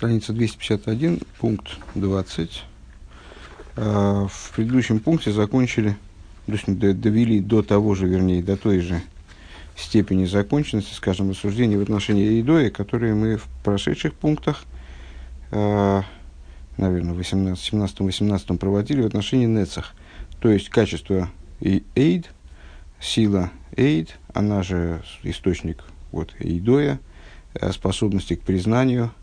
страница 251, пункт 20. А, в предыдущем пункте закончили, то есть довели до того же, вернее, до той же степени законченности, скажем, рассуждений в отношении Идоя, которые мы в прошедших пунктах, а, наверное, в 17-18 проводили в отношении Нецах. То есть качество Эйд, сила Эйд, она же источник вот, Эйдоя, э, способности к признанию –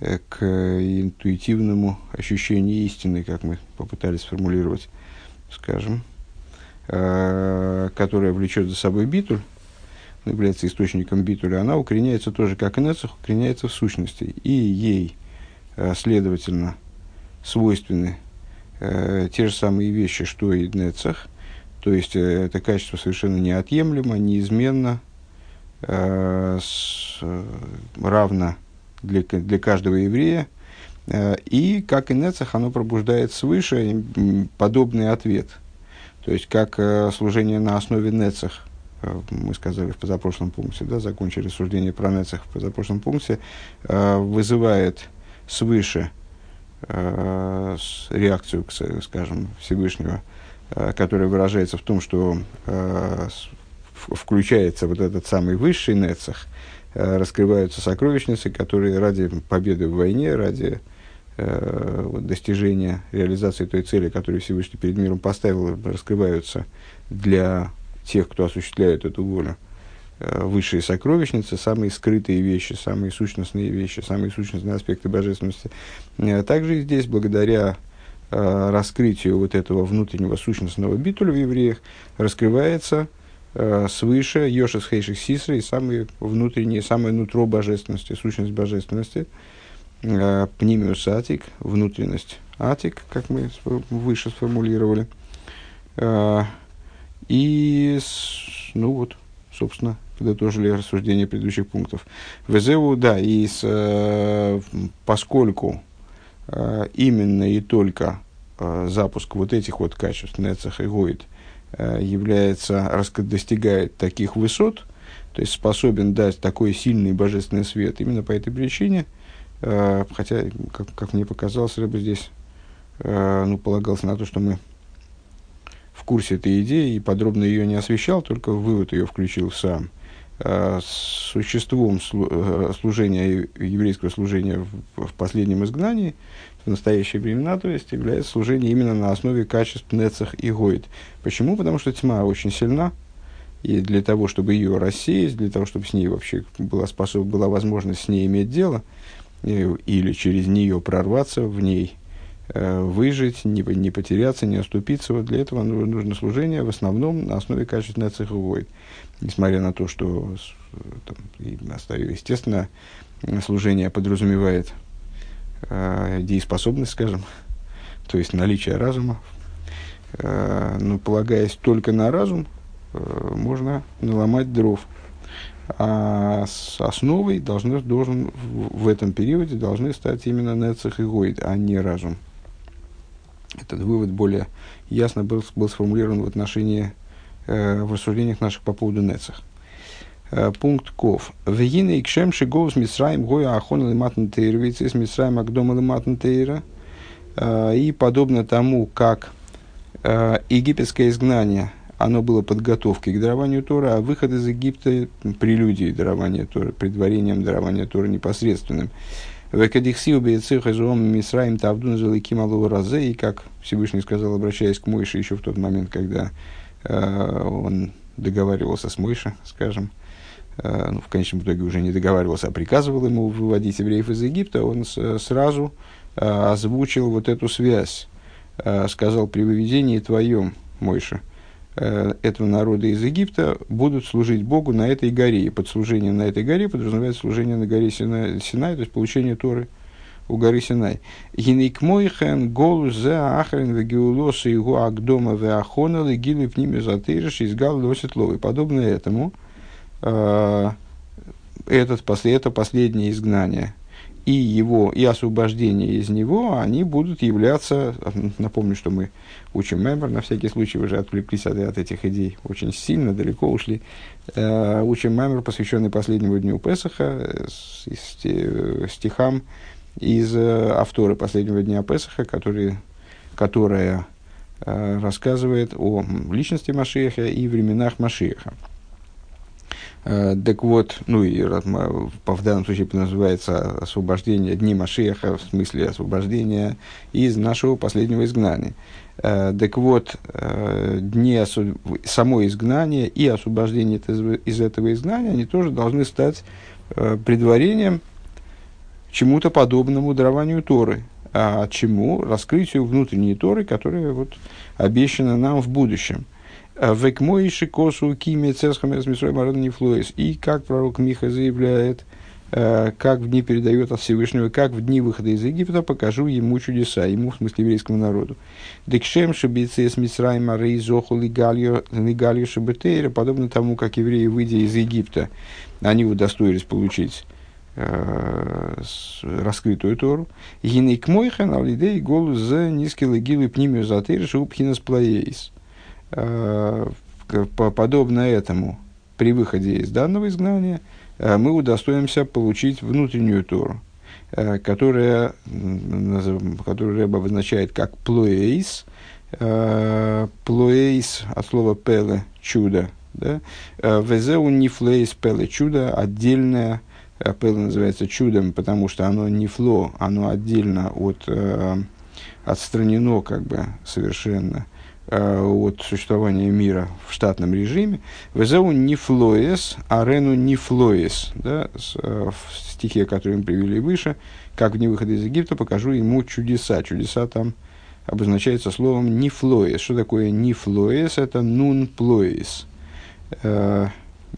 к интуитивному ощущению истины, как мы попытались сформулировать, скажем, э, которая влечет за собой битуль, является источником битуля, она укореняется тоже, как и нецах, укореняется в сущности. И ей, э, следовательно, свойственны те же самые вещи, что и нецах, то есть это качество совершенно неотъемлемо, неизменно, равно для, для каждого еврея. Э, и, как и Нецах, оно пробуждает свыше подобный ответ. То есть, как э, служение на основе Нецах, э, мы сказали в позапрошлом пункте, да, закончили рассуждение про Нецах в позапрошлом пункте, вызывает свыше реакцию, скажем, Всевышнего, которая выражается в том, что включается вот этот самый высший Нецах, раскрываются сокровищницы, которые ради победы в войне, ради э, вот, достижения, реализации той цели, которую Всевышний перед миром поставил, раскрываются для тех, кто осуществляет эту волю. Э, высшие сокровищницы, самые скрытые вещи, самые сущностные вещи, самые сущностные аспекты божественности. Э, также и здесь, благодаря э, раскрытию вот этого внутреннего сущностного битуля в евреях, раскрывается э, свыше Йошес Хейших Сисра и самые внутренние, самое нутро божественности, сущность божественности, э, пнимиус атик, внутренность атик, как мы выше сформулировали. Э, и, ну вот, собственно, подытожили рассуждения предыдущих пунктов. Везеву, да, и с, э, поскольку э, именно и только э, запуск вот этих вот качеств, Нецах и Гоид – Э, является, достигает таких высот, то есть способен дать такой сильный божественный свет. Именно по этой причине, э, хотя, как, как мне показалось, Рэбе здесь э, ну, полагался на то, что мы в курсе этой идеи и подробно ее не освещал, только вывод ее включил сам. Существом служения, еврейского служения в последнем изгнании – в настоящие времена, то есть является служение именно на основе качеств Нецах и Гойд. Почему? Потому что тьма очень сильна, и для того, чтобы ее рассеять, для того, чтобы с ней вообще была, способ, была возможность с ней иметь дело, или через нее прорваться в ней, э, выжить, не, не потеряться, не оступиться. Вот для этого нужно служение в основном на основе качеств Нецах и Гойд. Несмотря на то, что, там, естественно, служение подразумевает э, дееспособность, скажем, то есть наличие разума. Э, но полагаясь только на разум, э, можно наломать дров. А с основой должны, должен в, этом периоде должны стать именно нецех и гойд, а не разум. Этот вывод более ясно был, был сформулирован в отношении э, в рассуждениях наших по поводу нецех. Э, пункт ков. Вегина и кшем шигов с Мисраем гоя ахон лиматн тейра, с Мисраем агдома лиматн тейра. Э, и подобно тому, как э, египетское изгнание, оно было подготовкой к дарованию Тора, а выход из Египта – прелюдией дарования Тора, предварением дарования Тора непосредственным. Векадихсиу бейцех изуом Мисраим тавдун заликим алу разе, и как Всевышний сказал, обращаясь к Мойше еще в тот момент, когда он договаривался с Мойше, скажем, ну, в конечном итоге уже не договаривался, а приказывал ему выводить евреев из Египта, он с, сразу э, озвучил вот эту связь. Э, сказал, при выведении твоем, Мойша, этого народа из Египта будут служить Богу на этой горе. И под служением на этой горе подразумевается служение на горе Синай, Синай то есть получение Торы у горы Синай. Гинейк мойхен голу зе ахрен вегеулоса его агдома веахона легили пними затыришь из гал лосит ловы. Подобно этому – Э, этот, это последнее изгнание и его, и освобождение из него, они будут являться, напомню, что мы учим мембр, на всякий случай уже отвлеклись от, от этих идей, очень сильно, далеко ушли, э, учим мембр, посвященный последнему дню Песаха, э, стихам из э, авторы последнего дня Песаха, который, которая э, рассказывает о личности Машеха и временах Машеха. Э, так вот, ну и в данном случае называется освобождение Дни Машеха, в смысле освобождения из нашего последнего изгнания. Э, так вот, э, дни само изгнание и освобождение из этого изгнания, они тоже должны стать предварением чему-то подобному дарованию Торы. А чему? Раскрытию внутренней Торы, которая вот обещана нам в будущем – Век Мойши Косу Кими Цесхамер Смисрой Марон Нефлоис. И как пророк Миха заявляет, э, как в дни передает от Всевышнего, как в дни выхода из Египта покажу ему чудеса, ему, в смысле, еврейскому народу. Декшем шабице с Мицраима рей зоху лигалью шабетейра, подобно тому, как евреи, выйдя из Египта, они удостоились получить э, раскрытую Тору. Гинейк мойхан алидей голу за низкий лагилу пнимию затейр шубхинас плаейс. Э, подобно этому, при выходе из данного изгнания, э, мы удостоимся получить внутреннюю Тору, э, которая, которую Рэба обозначает как плоэйс, плоэйс от слова пеле, чудо, да? Везеу нифлейс пеле, чудо отдельное, пеле называется чудом, потому что оно не фло, оно отдельно от, отстранено как бы совершенно от существования мира в штатном режиме. Везеу нифлоес, арену нифлоес. Да, э, в стихе, который мы привели выше, как в дни выхода из Египта, покажу ему чудеса. Чудеса там обозначается словом нифлоес. Что такое нифлоес? Это нун плоес. Э,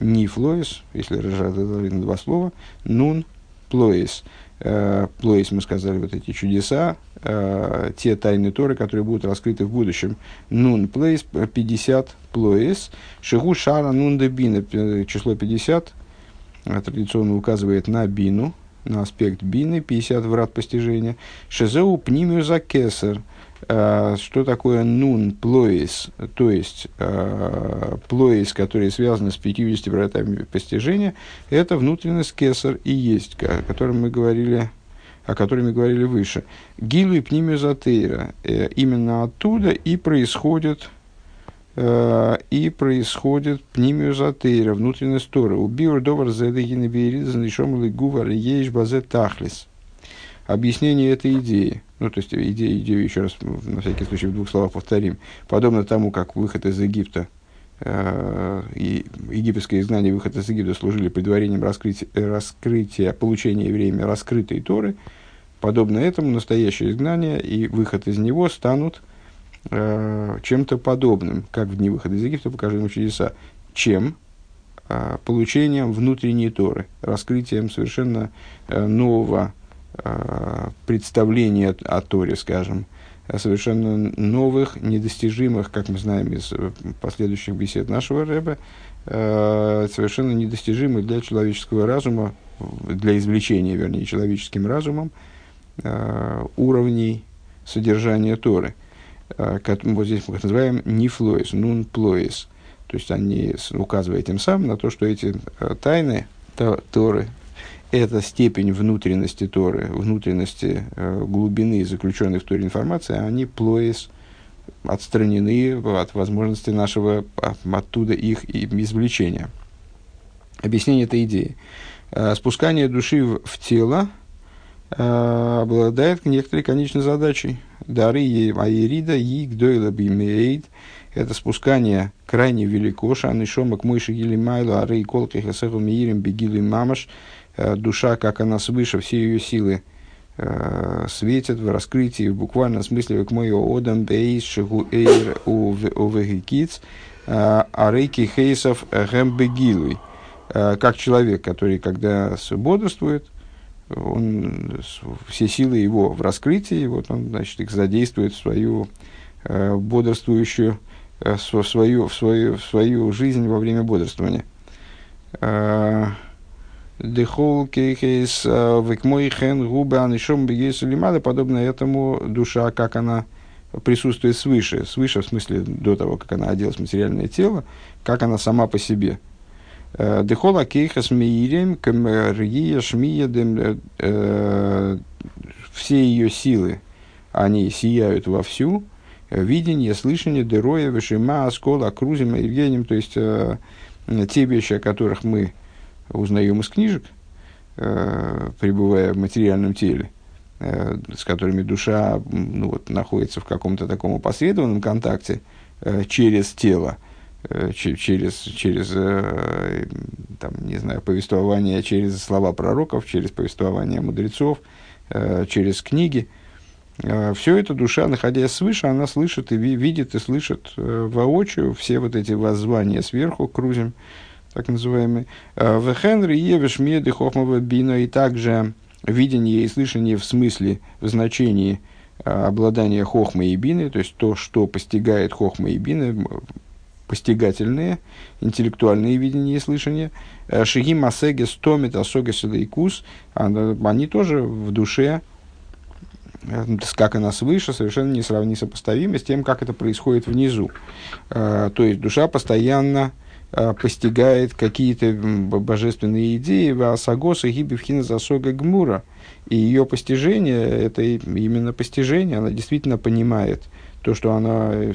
нифлоес, если разжать на два слова, нун плоес. Плоес, мы сказали, вот эти чудеса, э, те тайны Торы, которые будут раскрыты в будущем. Нун плейс 50 плоис, шигу шара нун де бина, число 50 э, традиционно указывает на бину, на аспект бины, 50 врат постижения. Шезеу пнимию за кесар. Uh, что такое нун плоис, то есть uh, плоис, которые связаны с 50 вратами постижения, это внутренность кесар и есть, о котором мы говорили о которой мы говорили выше. Гилу и пнимиозотейра. Э, именно оттуда и происходит э, и происходит пнимиозотейра, внутренность Торы. Убивер добр зедегины беридз нишом лигувар ейш базе тахлис. Объяснение этой идеи. Ну, то есть, идею, идею еще раз, на всякий случай, в двух словах повторим. Подобно тому, как выход из Египта э, и египетское изгнание выход из Египта служили предварением раскрытия, раскрытия получения евреями раскрытой Торы – Подобно этому настоящее изгнание и выход из него станут э, чем-то подобным, как в дни выхода из Египта, покажи ему чудеса, чем э, получением внутренней Торы, раскрытием совершенно э, нового э, представления о Торе, скажем, совершенно новых, недостижимых, как мы знаем из э, последующих бесед нашего Рэба, э, совершенно недостижимых для человеческого разума, для извлечения, вернее, человеческим разумом, уровней содержания Торы. Вот здесь мы их называем нифлоис, нун плоис. То есть они указывают тем самым на то, что эти тайны Торы, это степень внутренности Торы, внутренности глубины заключенной в Торе информации, они плоис отстранены от возможности нашего оттуда их извлечения. Объяснение этой идеи. Спускание души в тело – Э, обладает некоторой конечной задачей. Дары Аирида и Гдойла Бимейд – это спускание крайне велико, шаны шомак мойши гили майло, ары и колки хасеху миирим бегилы мамаш, э, душа, как она свыше, все ее силы э, светят в раскрытии, в буквальном смысле, к мою одам бейс шигу эйр у вегикиц, арейки хейсов гэм бегилуй. Как человек, который, когда бодрствует – он, все силы его в раскрытии, вот он, значит, их задействует в свою э, бодрствующую, э, в, свою, в, свою, в свою жизнь во время бодрствования. Э, Дехол кейхейс э, векмой хен губа анишом бегейсу лимада, подобно этому душа, как она присутствует свыше, свыше в смысле до того, как она оделась в материальное тело, как она сама по себе – Дехола кейхас миирем камрия шмия дем все ее силы, они сияют вовсю, видение, слышание, дероя, вишима, оскола, крузим, евгением, то есть э, те вещи, о которых мы узнаем из книжек, э, пребывая в материальном теле, э, с которыми душа ну, вот, находится в каком-то таком опосредованном контакте э, через тело, э, через, через э, там, не знаю, повествование, через слова пророков, через повествование мудрецов, э, через книги – Э, все это душа, находясь свыше, она слышит и видит и слышит э, воочию все вот эти воззвания сверху, крузим, так называемые. Э, в Хенри Евеш Меди Хохмова Бина и также видение и слышание в смысле, в значении обладания Хохмы и Бины, то есть то, что постигает Хохма и Бины, постигательные, интеллектуальные видения и слышания. Шигим Асегес Томит Асогес Лейкус, они тоже в душе как она свыше, совершенно не сопоставимо с тем, как это происходит внизу. А, то есть душа постоянно а, постигает какие-то божественные идеи Асагоса Гибевхина Засога Гмура. И ее постижение, это именно постижение, она действительно понимает то, что она, э,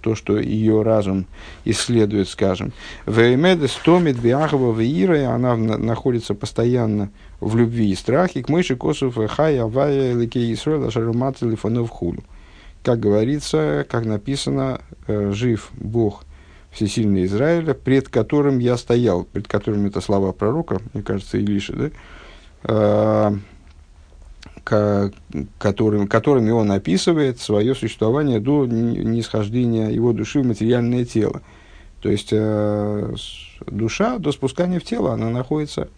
то, что ее разум исследует, скажем. Веймедес томит биахова веира, она находится постоянно в любви и страхе, к мыши косов хай авая леке Исруэла шарумат телефонов хулу. Как говорится, как написано, э, жив Бог Всесильный Израиля, пред которым я стоял, пред которым это слова пророка, мне кажется, Илиша, да? Э, которым, которыми он описывает свое существование до нисхождения его души в материальное тело. То есть э, душа до спускания в тело, она находится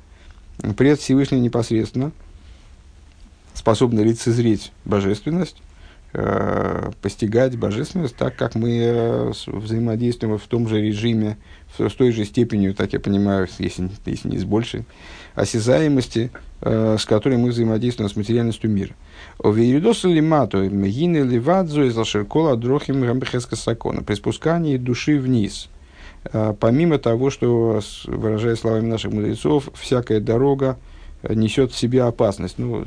пред Всевышним непосредственно, способна лицезреть божественность, постигать божественность так, как мы э, взаимодействуем в том же режиме, с той же степенью, так я понимаю, если, если не с большей, осязаемости, э, с которой мы взаимодействуем с материальностью мира. Овеиридоса лимато, мегины ливадзу из лашеркола дрохим рамбехеска сакона. При спускании души вниз. Э, помимо того, что, выражая словами наших мудрецов, всякая дорога э, несет в себе опасность. Ну,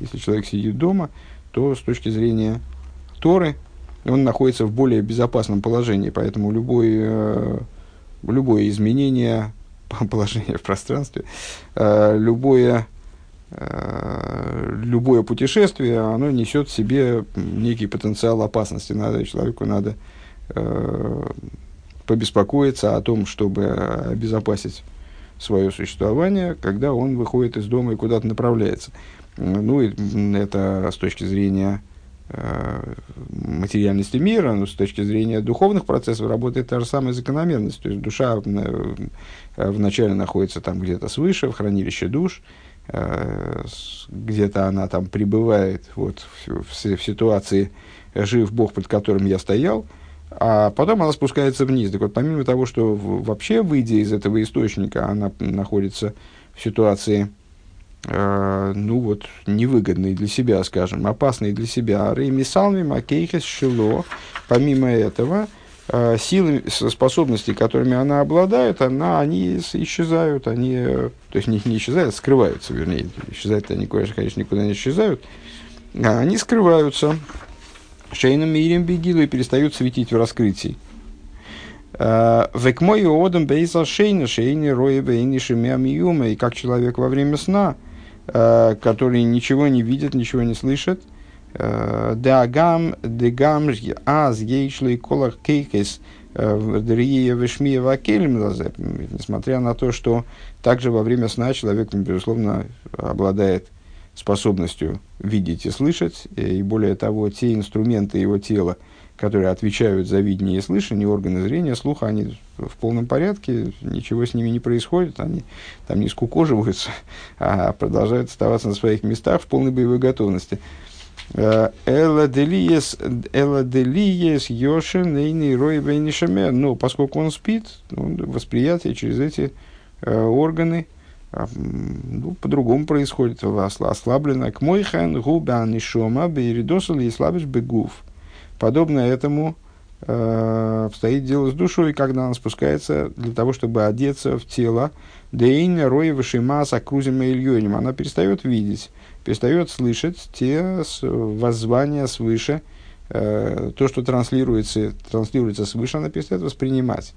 если человек сидит дома, то с точки зрения Торы он находится в более безопасном положении, поэтому любой, любое изменение положение в пространстве, э, любое, э, любое путешествие, оно несет в себе некий потенциал опасности. Надо, человеку надо э, побеспокоиться о том, чтобы обезопасить свое существование, когда он выходит из дома и куда-то направляется. Ну, это с точки зрения Э, материальности мира, но с точки зрения духовных процессов работает та же самая закономерность. То есть душа э, вначале находится там где-то свыше, в хранилище душ, э, где-то она там пребывает вот, в, в, в ситуации «жив Бог, под которым я стоял», а потом она спускается вниз. Так вот, помимо того, что вообще, выйдя из этого источника, она находится в ситуации э, ну вот, невыгодный для себя, скажем, опасный для себя. Рейми Салми, Макейхес, Шило. Помимо этого, э, силы, способности, которыми она обладает, она, они исчезают, они, э, то есть не, не исчезают, а скрываются, вернее, исчезают они, конечно, никуда не исчезают, а они скрываются. Шейном Мирим Бегилу и перестают светить в раскрытии. Э, Век мой одам бейзал шейна, шейни роя бейни шемя и как человек во время сна – Э, который ничего не видит, ничего не слышит. Э, Дагам, дегам, аз, ейшлый, колах, кейкес, э, несмотря на то, что также во время сна человек, безусловно, обладает способностью видеть и слышать, и более того, те инструменты его тела, которые отвечают за видение и слышание, органы зрения, слуха, они в полном порядке, ничего с ними не происходит, они там не скукоживаются, а продолжают оставаться на своих местах в полной боевой готовности. Эла делиес йошен нейный рой Но поскольку он спит, восприятие через эти э, органы а, ну, по-другому происходит, ослаблено. К мой хан губан и шома бейридосал и слабишь бегув. Подобно этому э, обстоит дело с душой, когда она спускается для того, чтобы одеться в тело. Дейн роя вышима с окрузем и Она перестает видеть, перестает слышать те воззвания свыше, э, то, что транслируется, транслируется свыше, она перестает воспринимать.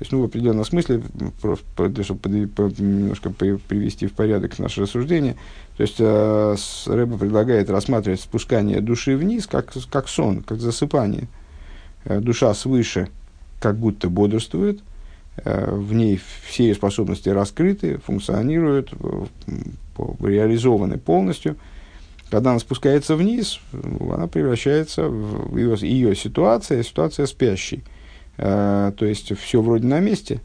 То есть, ну, в определенном смысле, просто, чтобы немножко привести в порядок наше рассуждение, то есть, э, Рэба предлагает рассматривать спускание души вниз как, как сон, как засыпание. Э, душа свыше как будто бодрствует, э, в ней все ее способности раскрыты, функционируют, реализованы полностью. Когда она спускается вниз, она превращается в ее, ее ситуация, ситуация спящей. Э, то есть все вроде на месте,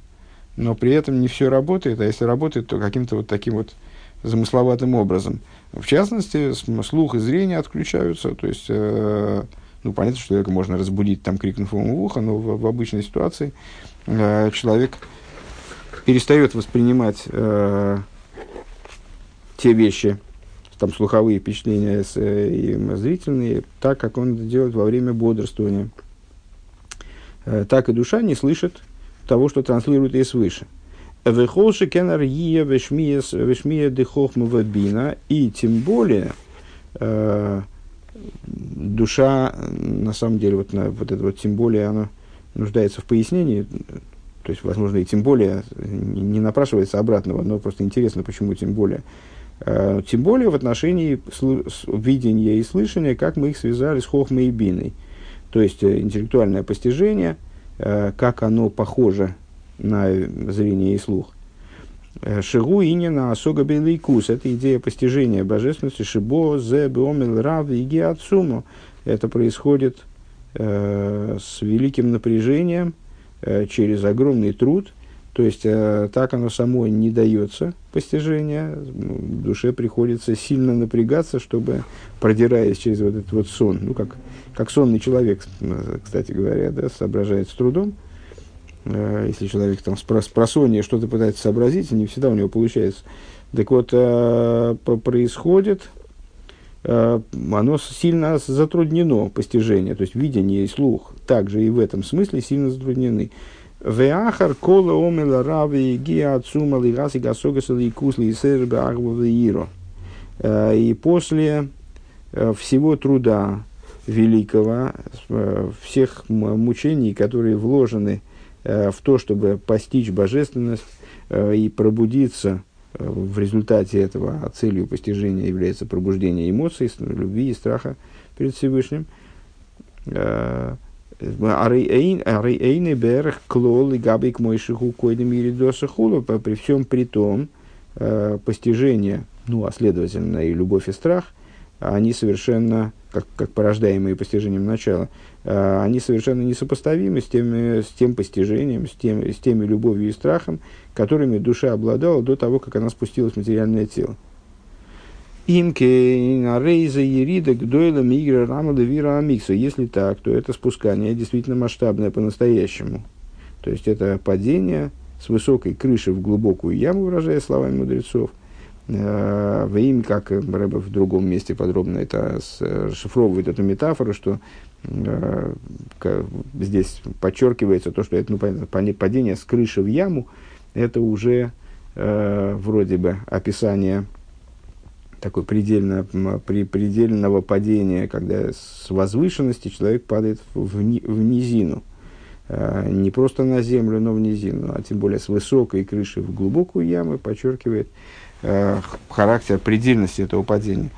но при этом не все работает, а если работает, то каким-то вот таким вот замысловатым образом. В частности, слух и зрение отключаются, то есть, э, ну, понятно, что человека можно разбудить, там, крикнув ему в ухо, но в, в обычной ситуации э, человек перестает воспринимать э, те вещи, там, слуховые впечатления э, и зрительные, так, как он это делает во время бодрствования. Э, так и душа не слышит того, что транслирует ей свыше. Вехолши кенар ия вешмия дехохмува бина. И тем более э, душа, на самом деле, вот, на, вот это вот тем более, оно нуждается в пояснении. То есть, возможно, и тем более не напрашивается обратного, но просто интересно, почему тем более. Э, тем более в отношении видения и слышания, как мы их связали с хохмой и биной. То есть э, интеллектуальное постижение, э, как оно похоже на зрение и слух. Шигу инина асога белейкус. Это идея постижения божественности. Шибо зе беомел рав иги отсуму. Это происходит э, с великим напряжением, э, через огромный труд – то есть э, так оно само не дается постижение, душе приходится сильно напрягаться, чтобы, продираясь через вот этот вот сон, ну как, как сонный человек, кстати говоря, да, соображает с трудом, э, если человек там с просонья что-то пытается сообразить, не всегда у него получается. Так вот, э, происходит, э, оно сильно затруднено, постижение, то есть видение и слух также и в этом смысле сильно затруднены. Веахар кола омела рави гия отцума лигаси гасогаса ликус лисербе арбавеиро. Э, и после э, всего труда великого, э, всех мучений, которые вложены в то, чтобы постичь божественность и пробудиться в результате этого, а целью постижения является пробуждение эмоций, любви и страха перед Всевышним, Арейны берх клол и габик мойшиху койдем иридоса хулу. При всем при том, э, постижение, ну, а следовательно и любовь и страх, они совершенно, как, как порождаемые постижением начала, э, они совершенно несопоставимы с, теми, с тем постижением, с, тем, с теми любовью и страхом, которыми душа обладала до того, как она спустилась в материальное тело. Имке на рейза ерида гдойла мигра рамада вира амикса. Если так, то это спускание действительно масштабное по-настоящему. То есть это падение с высокой крыши в глубокую яму, выражая словами мудрецов. Э, в им, как Рэбе в другом месте подробно это расшифровывает эту метафору, что э, здесь подчеркивается то, что это ну, падение с крыши в яму, это уже э, вроде бы описание такой предельно, при, предельного падения, когда с возвышенности человек падает в, в низину. А, не просто на землю, но в низину, а тем более с высокой крыши в глубокую яму, подчеркивает а, характер предельности этого падения.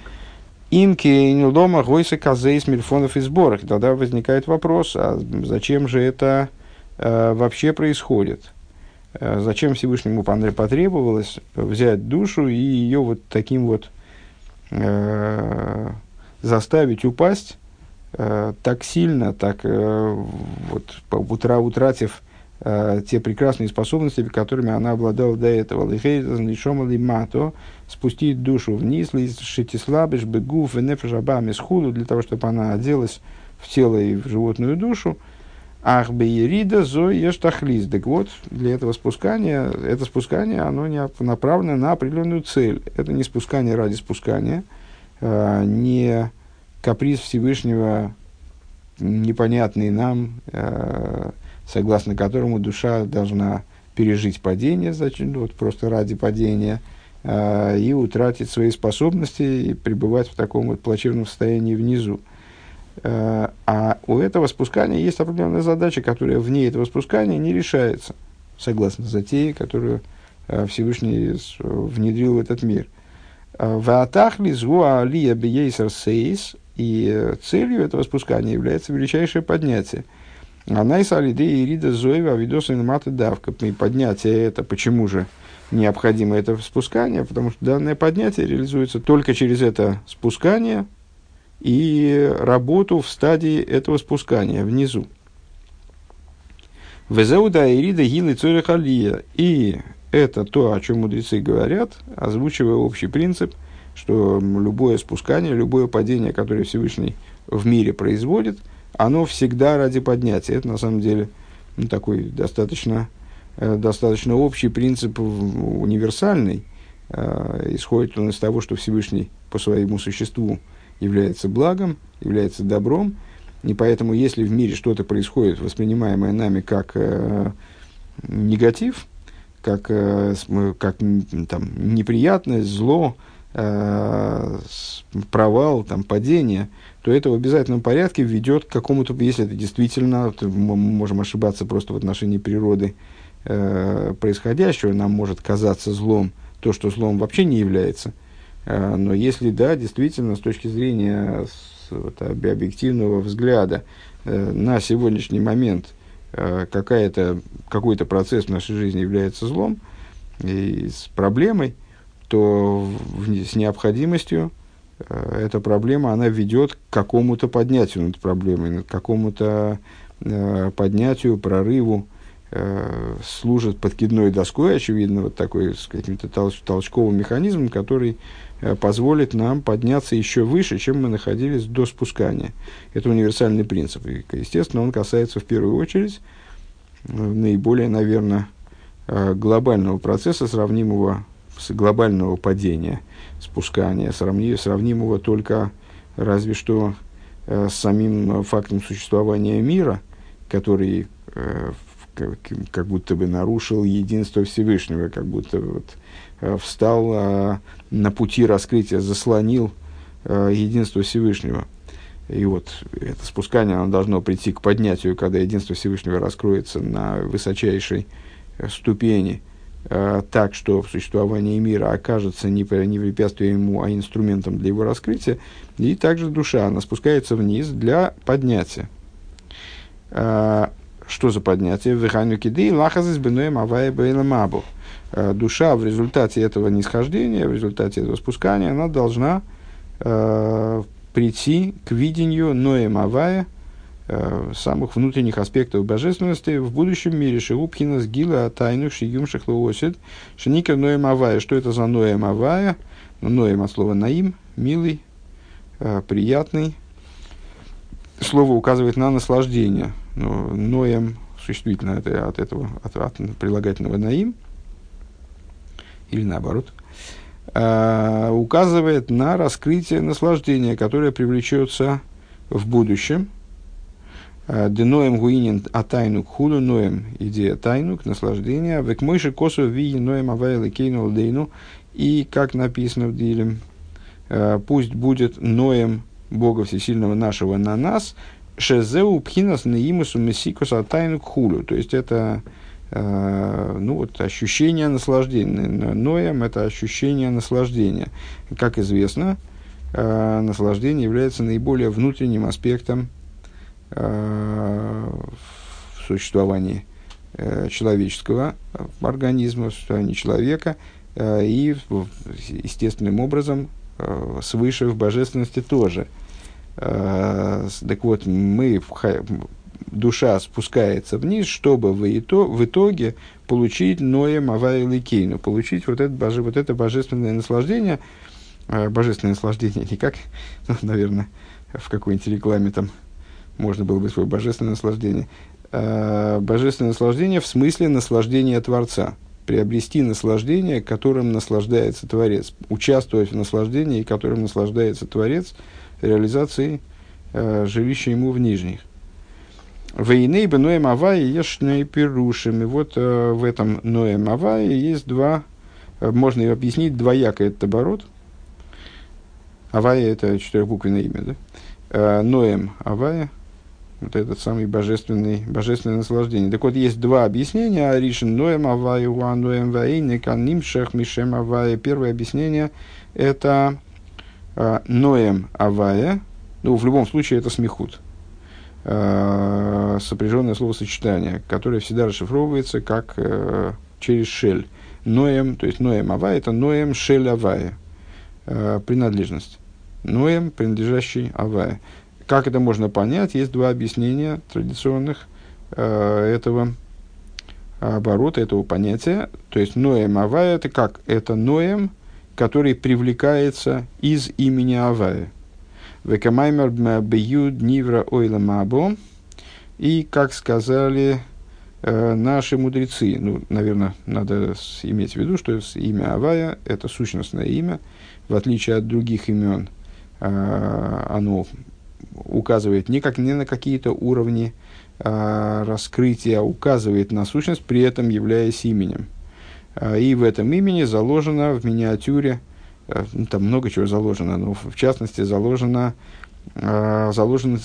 Имки Нилдома Гойса Казейс Мильфонов и сборах. Тогда возникает вопрос, а зачем же это а, вообще происходит? А, зачем Всевышнему потребовалось взять душу и ее вот таким вот э, заставить упасть э, так сильно, так э, вот, утра, утратив э, те прекрасные способности, которыми она обладала до этого. мато спустить душу вниз, шитислабиш, бегуф, венефажабами схуду, для того, чтобы она оделась в тело и в животную душу. Ах, бейрида, зо ештахлиз. Так вот, для этого спускания, это спускание, оно не направлено на определенную цель. Это не спускание ради спускания, э, не каприз Всевышнего, непонятный нам, э, согласно которому душа должна пережить падение, значит, вот просто ради падения, э, и утратить свои способности и пребывать в таком вот плачевном состоянии внизу. Э, а у этого спускания есть определенная задача, которая вне этого спускания не решается, согласно затее, которую э, Всевышний внедрил в этот мир. Э, Ваатахли згуа алия бейсер сейс, и целью этого спускания является величайшее поднятие. Анайс алиде и рида зоева видоса маты давка. И поднятие это почему же необходимо это спускание? Потому что данное поднятие реализуется только через это спускание – и работу в стадии этого спускания внизу. Везеуда Ирида Гилы Цорихалия. И это то, о чем мудрецы говорят, озвучивая общий принцип, что любое спускание, любое падение, которое Всевышний в мире производит, оно всегда ради поднятия. Это на самом деле ну, такой достаточно, э, достаточно общий принцип, универсальный. Э, исходит он из того, что Всевышний по своему существу является благом, является добром, и поэтому, если в мире что-то происходит, воспринимаемое нами как э, негатив, как, э, как там, неприятность, зло, э, провал, там, падение, то это в обязательном порядке ведет к какому-то, если это действительно, мы можем ошибаться просто в отношении природы э, происходящего, нам может казаться злом то, что злом вообще не является – но если да, действительно, с точки зрения с, вот, объективного взгляда э, на сегодняшний момент э, какая-то, какой-то процесс в нашей жизни является злом и с проблемой, то в, с необходимостью эта проблема, она ведет к какому-то поднятию над проблемой, к какому-то поднятию, прорыву, служит подкидной доской, очевидно, вот такой с каким-то толч- толчковым механизмом, который Э, позволит нам подняться еще выше, чем мы находились до спускания. Это универсальный принцип. И, естественно, он касается в первую очередь э, наиболее, наверное, э, глобального процесса, сравнимого с глобального падения, спускания, сравнимого только разве что с самим фактом существования мира, который как будто бы нарушил единство Всевышнего, как будто вот Э, встал э, на пути раскрытия, заслонил э, единство Всевышнего. И вот это спускание оно должно прийти к поднятию, когда единство Всевышнего раскроется на высочайшей ступени, так, что в существовании мира окажется не, не препятствием ему, а инструментом для его раскрытия. И также душа, она спускается вниз для поднятия. Что за поднятие? Виханю киды лахазис бенуем авая бейламабу. Э, душа в результате этого нисхождения, в результате этого спускания, она должна э, прийти к видению Ноем Авая, э, самых внутренних аспектов божественности в будущем мире. Шиупхина с Гила Тайну Шиюм Шахлоосид Шиника Ноем Авая. Что это за Ноем Авая? Ну, Ноем от слова Наим, милый, э, приятный. Слово указывает на наслаждение. Но Ноем существительно это от этого, от, от прилагательного Наим – или наоборот, э, указывает на раскрытие наслаждения, которое привлечется в будущем. А, Деноем гуинин а тайну худу ноем идея тайну к наслаждению. Век мойши косу ви ноем авайлы кейнул дейну. И как написано в Дилем, э, пусть будет ноем Бога Всесильного нашего на нас, шезеу пхинас неимусу месикуса тайну хулю. То есть это ну вот, ощущение наслаждения. Ноем – это ощущение наслаждения. Как известно, э, наслаждение является наиболее внутренним аспектом э, в существовании человеческого организма, в существовании человека, и естественным образом свыше в божественности тоже. Так вот, мы душа спускается вниз, чтобы в, ито, в итоге получить Ноя Мавай Кейну, получить вот это, боже, вот это божественное наслаждение, э, божественное наслаждение, не как, ну, наверное, в какой-нибудь рекламе там можно было бы свое божественное наслаждение, э, божественное наслаждение в смысле наслаждения Творца, приобрести наслаждение, которым наслаждается Творец, участвовать в наслаждении, которым наслаждается Творец, реализации э, жилища ему в нижних. Вейней бы Ноем Авае ешной пирушим. И вот э, в этом Ноем Авае есть два можно ее объяснить двояко этот оборот. Авая – это четырехбуквенное имя, да? Ноем Авая – вот этот самый божественный, божественное наслаждение. Так вот, есть два объяснения. Аришин Ноем Авай, Уа Ноем Ваейник, Анимшех Мишем Авая. Первое объяснение – это э, Ноем Авая. Ну, в любом случае, это смехут. Э, сопряженное словосочетание, которое всегда расшифровывается как э, через шель. Ноем, то есть Ноем Авая – это Ноем Шель Авая. Э, принадлежность. Ноем, принадлежащий Авая. Как это можно понять? Есть два объяснения традиционных э, этого оборота, этого понятия. То есть Ноем Авая это как? Это Ноем, который привлекается из имени Авая. Векамаймер бьюд нивра ойла мабо. И, как сказали э, наши мудрецы, ну, наверное, надо иметь в виду, что имя Авая – это сущностное имя, в отличие от других имен, э, оно указывает не, как, не на какие-то уровни а, раскрытия, а указывает на сущность, при этом являясь именем. А, и в этом имени заложено в миниатюре, ну, там много чего заложено, но в частности заложена, а, заложена,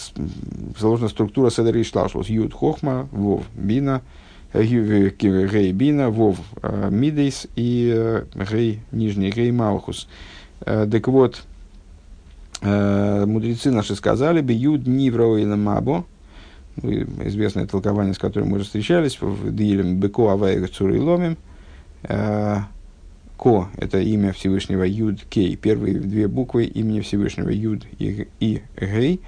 заложена структура Седер и Шлашлус. Юд Хохма, Вов Бина, Гей Бина, Вов Мидейс и Гей Нижний Гей Малхус. Так вот, Э, мудрецы наши сказали, бьют нивро и мабо, ну, известное толкование, с которым мы уже встречались, в Дилем Беко Авайга Цуры Ломим. Э, Ко – это имя Всевышнего Юд Кей, первые две буквы имени Всевышнего Юд и, и Гей.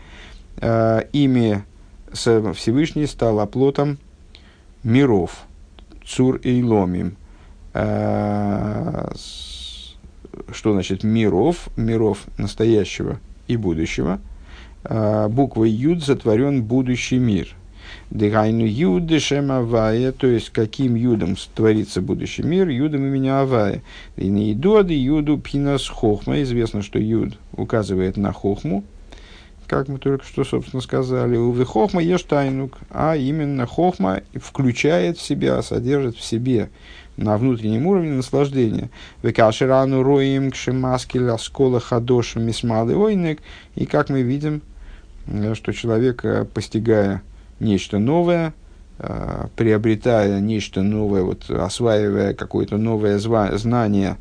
Э, имя Всевышний стал оплотом миров, Цур и Ломим. Что значит миров? Миров настоящего и будущего. А, буквой Юд затворен будущий мир. Дыхайну Юд Авая, то есть каким Юдом творится будущий мир, Юдом имени Авая. И не Идоды Юду Пинас Хохма. Известно, что Юд указывает на Хохму, как мы только что, собственно, сказали. Увы Хохма ешь тайнук, а именно Хохма включает в себя, содержит в себе на внутреннем уровне наслаждения. Векаширану роим кшемаски ляскола хадош мисмалы ойнек. И как мы видим, э, что человек, э, постигая нечто новое, э, приобретая нечто новое, вот, осваивая какое-то новое знание,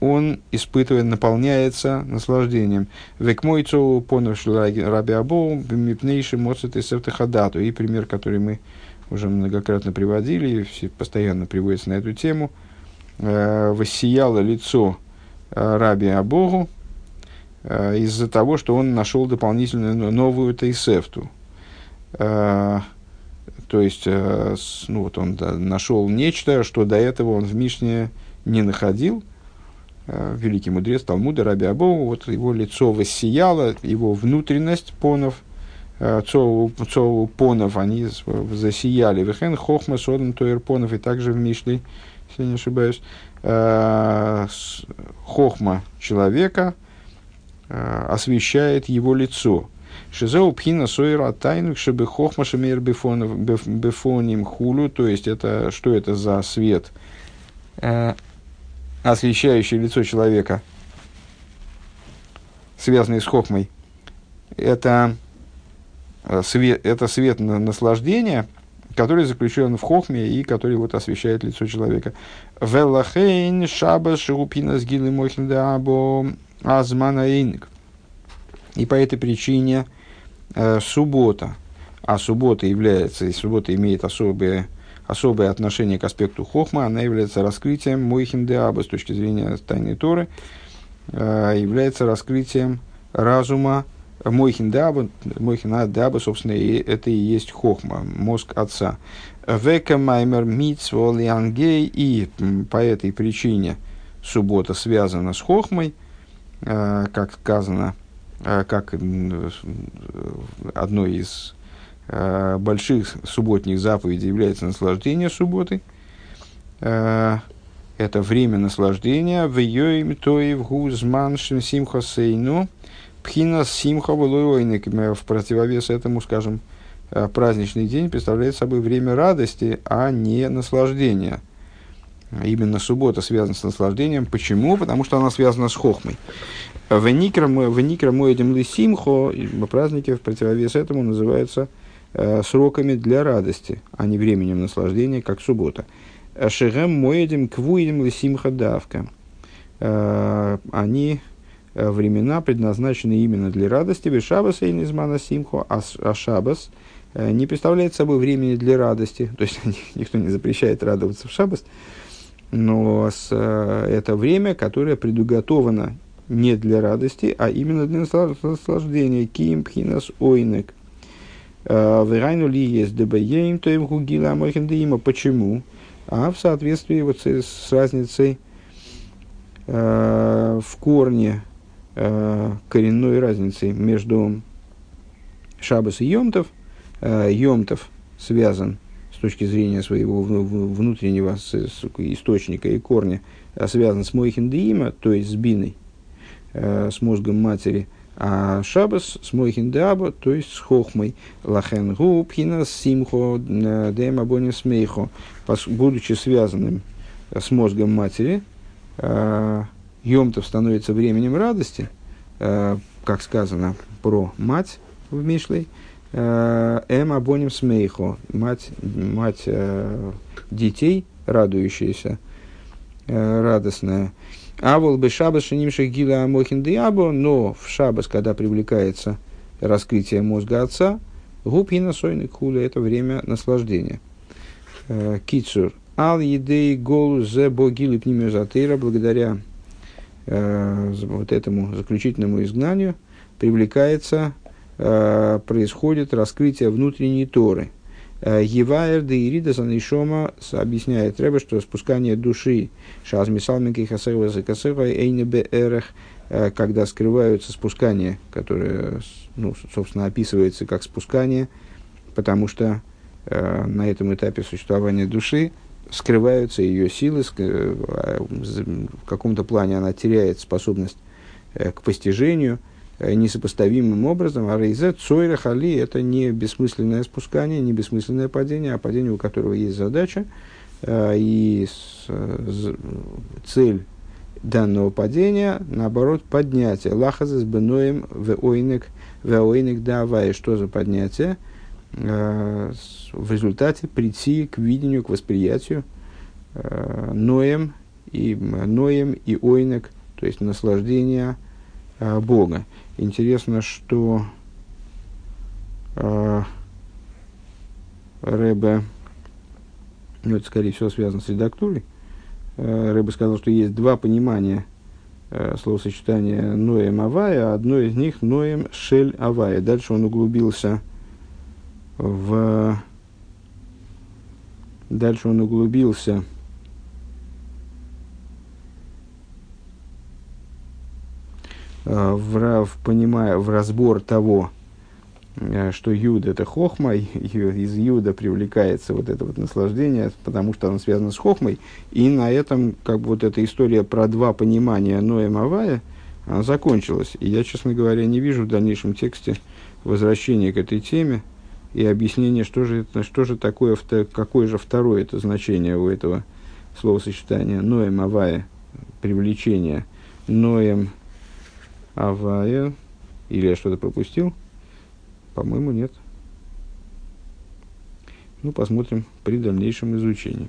он испытывает, наполняется наслаждением. Век мой цоу понов раби абоу мипнейши моцет и сертахадату. И пример, который мы уже многократно приводили, все постоянно приводится на эту тему, э, воссияло лицо раби Абогу из-за того, что он нашел дополнительную новую тейсефту. Э, то есть, э, ну, вот он нашел нечто, что до этого он в Мишне не находил. Э, великий мудрец Талмуда Раби Абогу, вот его лицо воссияло, его внутренность понов – Цоу понов, они засияли. Вехен хохма содом тоир понов, и также в Мишле, если не ошибаюсь, хохма человека освещает его лицо. Шизеу пхина сойра тайну, чтобы хохма шамер бефоним хулу, то есть это, что это за свет, э, освещающий лицо человека, связанный с хохмой. Это Э, свет, это свет на наслаждения, который заключен в хохме и который вот освещает лицо человека. Велахейн шаба шерупина сгилы мохин або азмана И по этой причине э, суббота, а суббота является, и суббота имеет особое, особое отношение к аспекту хохма, она является раскрытием мойхин с точки зрения тайной Торы, э, является раскрытием разума Мойхин Даба, собственно, и это и есть хохма, мозг отца. Века Маймер Митсво Лиангей, и по этой причине суббота связана с хохмой, э, как сказано, как одной из э, больших субботних заповедей является наслаждение субботы. Это время наслаждения. В ее в гузман симхосейну Пхина симха в противовес этому, скажем, э, праздничный день представляет собой время радости, а не наслаждения. Именно суббота связана с наслаждением. Почему? Потому что она связана с хохмой. Веникра моедем лисимхо, праздники в противовес этому называются э, сроками для радости, а не временем наслаждения, как суббота. Шерем моедем квуедем лисимха давка. Э, они э, времена предназначены именно для радости. Без шабаса и низмана симхо, а, а шабас э, не представляет собой времени для радости. То есть никто не запрещает радоваться в шабас. Но это время, которое предуготовано не для радости, а именно для наслаждения. Ким пхинас ойнек. Верайну ли есть дебаеем, то им хугила амохендеима. Почему? А в соответствии вот с, с разницей Э, в корне э, коренной разницы между Шабас и Йомтов. Э, Йомтов связан с точки зрения своего внутреннего источника и корня, связан с Мойхиндеима, то есть с биной, с мозгом матери, а Шабас с Мойхиндаба, то есть с Хохмой. Лахен Губхина Симхо Дема Смейхо, будучи связанным с мозгом матери, э, Йомтов становится временем радости, э, как сказано про мать в Мишлей, э, Эм Абоним Смейхо, мать, мать э, детей, радующаяся, э, радостная. Авол бы шабас шинимших гила амохин диабо, но в шабас, когда привлекается раскрытие мозга отца, губхина сойны куля, это время наслаждения. Э, Кицур, Ал едей голу зе богили пнимиозатейра, благодаря э, вот этому заключительному изгнанию, привлекается, э, происходит раскрытие внутренней Торы. Еваер де Ирида Санишома объясняет Рэбе, что спускание души Шазмисалминки Хасева Закасева Эйнебе Эрех, э, когда скрываются спускания, которое, ну, собственно, описывается как спускание, потому что э, на этом этапе существования души скрываются ее силы, э, в каком-то плане она теряет способность э, к постижению несопоставимым образом. А рейзе цойра хали – это не бессмысленное спускание, не бессмысленное падение, а падение, у которого есть задача. И цель данного падения, наоборот, поднятие. Лахазес беноем в ойнек, в ойнек давай. Что за поднятие? Э, в результате прийти к видению, к восприятию э, Ноем и, Ноем и Ойнек, то есть наслаждения э, Бога. Интересно, что Рэбе, ну это скорее всего связано с редактурой, Рэбе сказал, что есть два понимания словосочетания Ноем Авая, одно из них Ноем Шель Авая. Дальше он углубился в... Дальше он углубился э, в, в, понимая, в разбор того, э, что Юд это хохма, из Юда привлекается вот это вот наслаждение, потому что оно связано с хохмой, и на этом как бы вот эта история про два понимания Ноя Мавая она закончилась. И я, честно говоря, не вижу в дальнейшем тексте возвращения к этой теме, и объяснение, что же, это, что же такое, какое же второе это значение у этого словосочетания «ноем авая» – привлечение, «ноем авая» или я что-то пропустил? По-моему, нет. Ну, посмотрим при дальнейшем изучении.